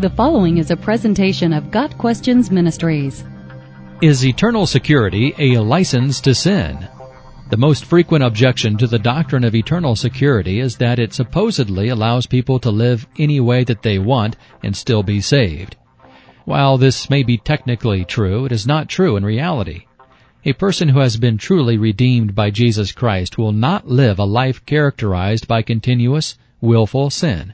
The following is a presentation of Got Questions Ministries. Is eternal security a license to sin? The most frequent objection to the doctrine of eternal security is that it supposedly allows people to live any way that they want and still be saved. While this may be technically true, it is not true in reality. A person who has been truly redeemed by Jesus Christ will not live a life characterized by continuous, willful sin.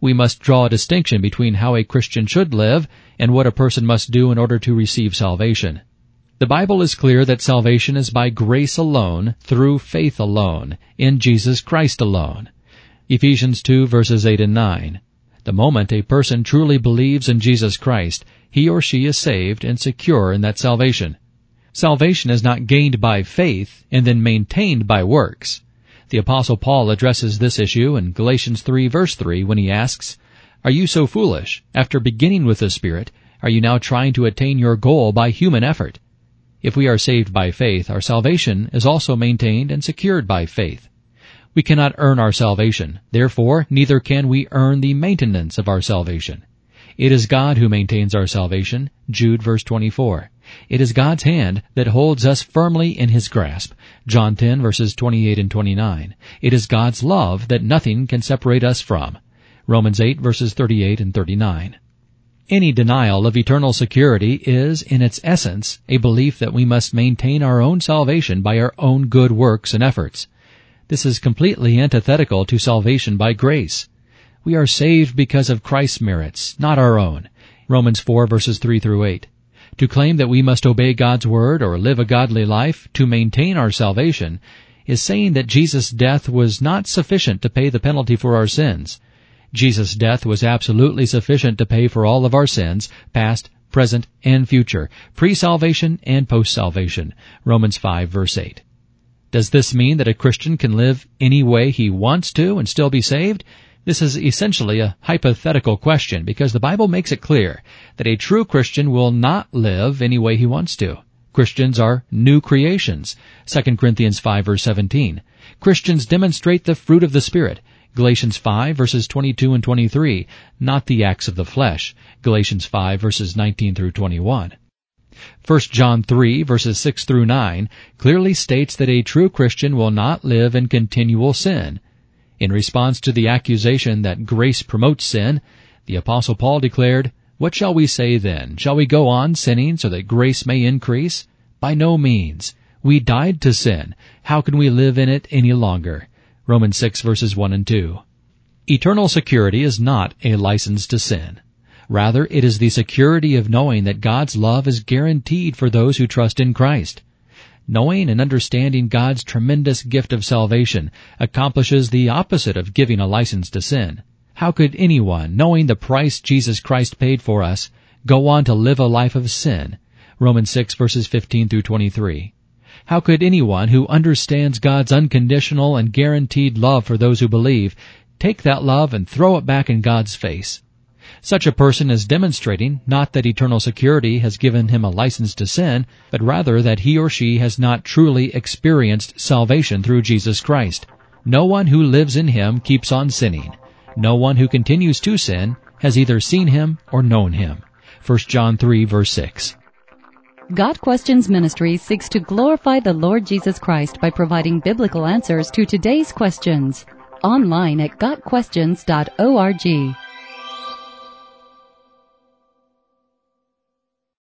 We must draw a distinction between how a Christian should live and what a person must do in order to receive salvation. The Bible is clear that salvation is by grace alone, through faith alone, in Jesus Christ alone. Ephesians 2 verses 8 and 9. The moment a person truly believes in Jesus Christ, he or she is saved and secure in that salvation. Salvation is not gained by faith and then maintained by works. The apostle Paul addresses this issue in Galatians 3 verse 3 when he asks, Are you so foolish? After beginning with the Spirit, are you now trying to attain your goal by human effort? If we are saved by faith, our salvation is also maintained and secured by faith. We cannot earn our salvation. Therefore, neither can we earn the maintenance of our salvation. It is God who maintains our salvation. Jude verse 24. It is God's hand that holds us firmly in His grasp. John 10 verses 28 and 29. It is God's love that nothing can separate us from. Romans 8 verses 38 and 39. Any denial of eternal security is, in its essence, a belief that we must maintain our own salvation by our own good works and efforts. This is completely antithetical to salvation by grace. We are saved because of Christ's merits, not our own. Romans 4 verses 3 through 8. To claim that we must obey God's word or live a godly life to maintain our salvation is saying that Jesus' death was not sufficient to pay the penalty for our sins. Jesus' death was absolutely sufficient to pay for all of our sins, past, present, and future, pre-salvation and post-salvation. Romans 5 verse 8. Does this mean that a Christian can live any way he wants to and still be saved? This is essentially a hypothetical question because the Bible makes it clear that a true Christian will not live any way he wants to. Christians are new creations. 2 Corinthians 5 verse 17. Christians demonstrate the fruit of the Spirit. Galatians 5 verses 22 and 23, not the acts of the flesh. Galatians 5 verses 19 through 21. 1 John 3 verses 6 through 9 clearly states that a true Christian will not live in continual sin. In response to the accusation that grace promotes sin, the apostle Paul declared, What shall we say then? Shall we go on sinning so that grace may increase? By no means. We died to sin. How can we live in it any longer? Romans 6 verses 1 and 2. Eternal security is not a license to sin. Rather, it is the security of knowing that God's love is guaranteed for those who trust in Christ. Knowing and understanding God's tremendous gift of salvation accomplishes the opposite of giving a license to sin. How could anyone, knowing the price Jesus Christ paid for us, go on to live a life of sin? Romans 6 verses 15 through 23. How could anyone who understands God's unconditional and guaranteed love for those who believe take that love and throw it back in God's face? Such a person is demonstrating not that eternal security has given him a license to sin, but rather that he or she has not truly experienced salvation through Jesus Christ. No one who lives in him keeps on sinning. No one who continues to sin has either seen him or known him. 1 John 3 verse 6. Got Questions Ministry seeks to glorify the Lord Jesus Christ by providing biblical answers to today's questions. Online at GotQuestions.org.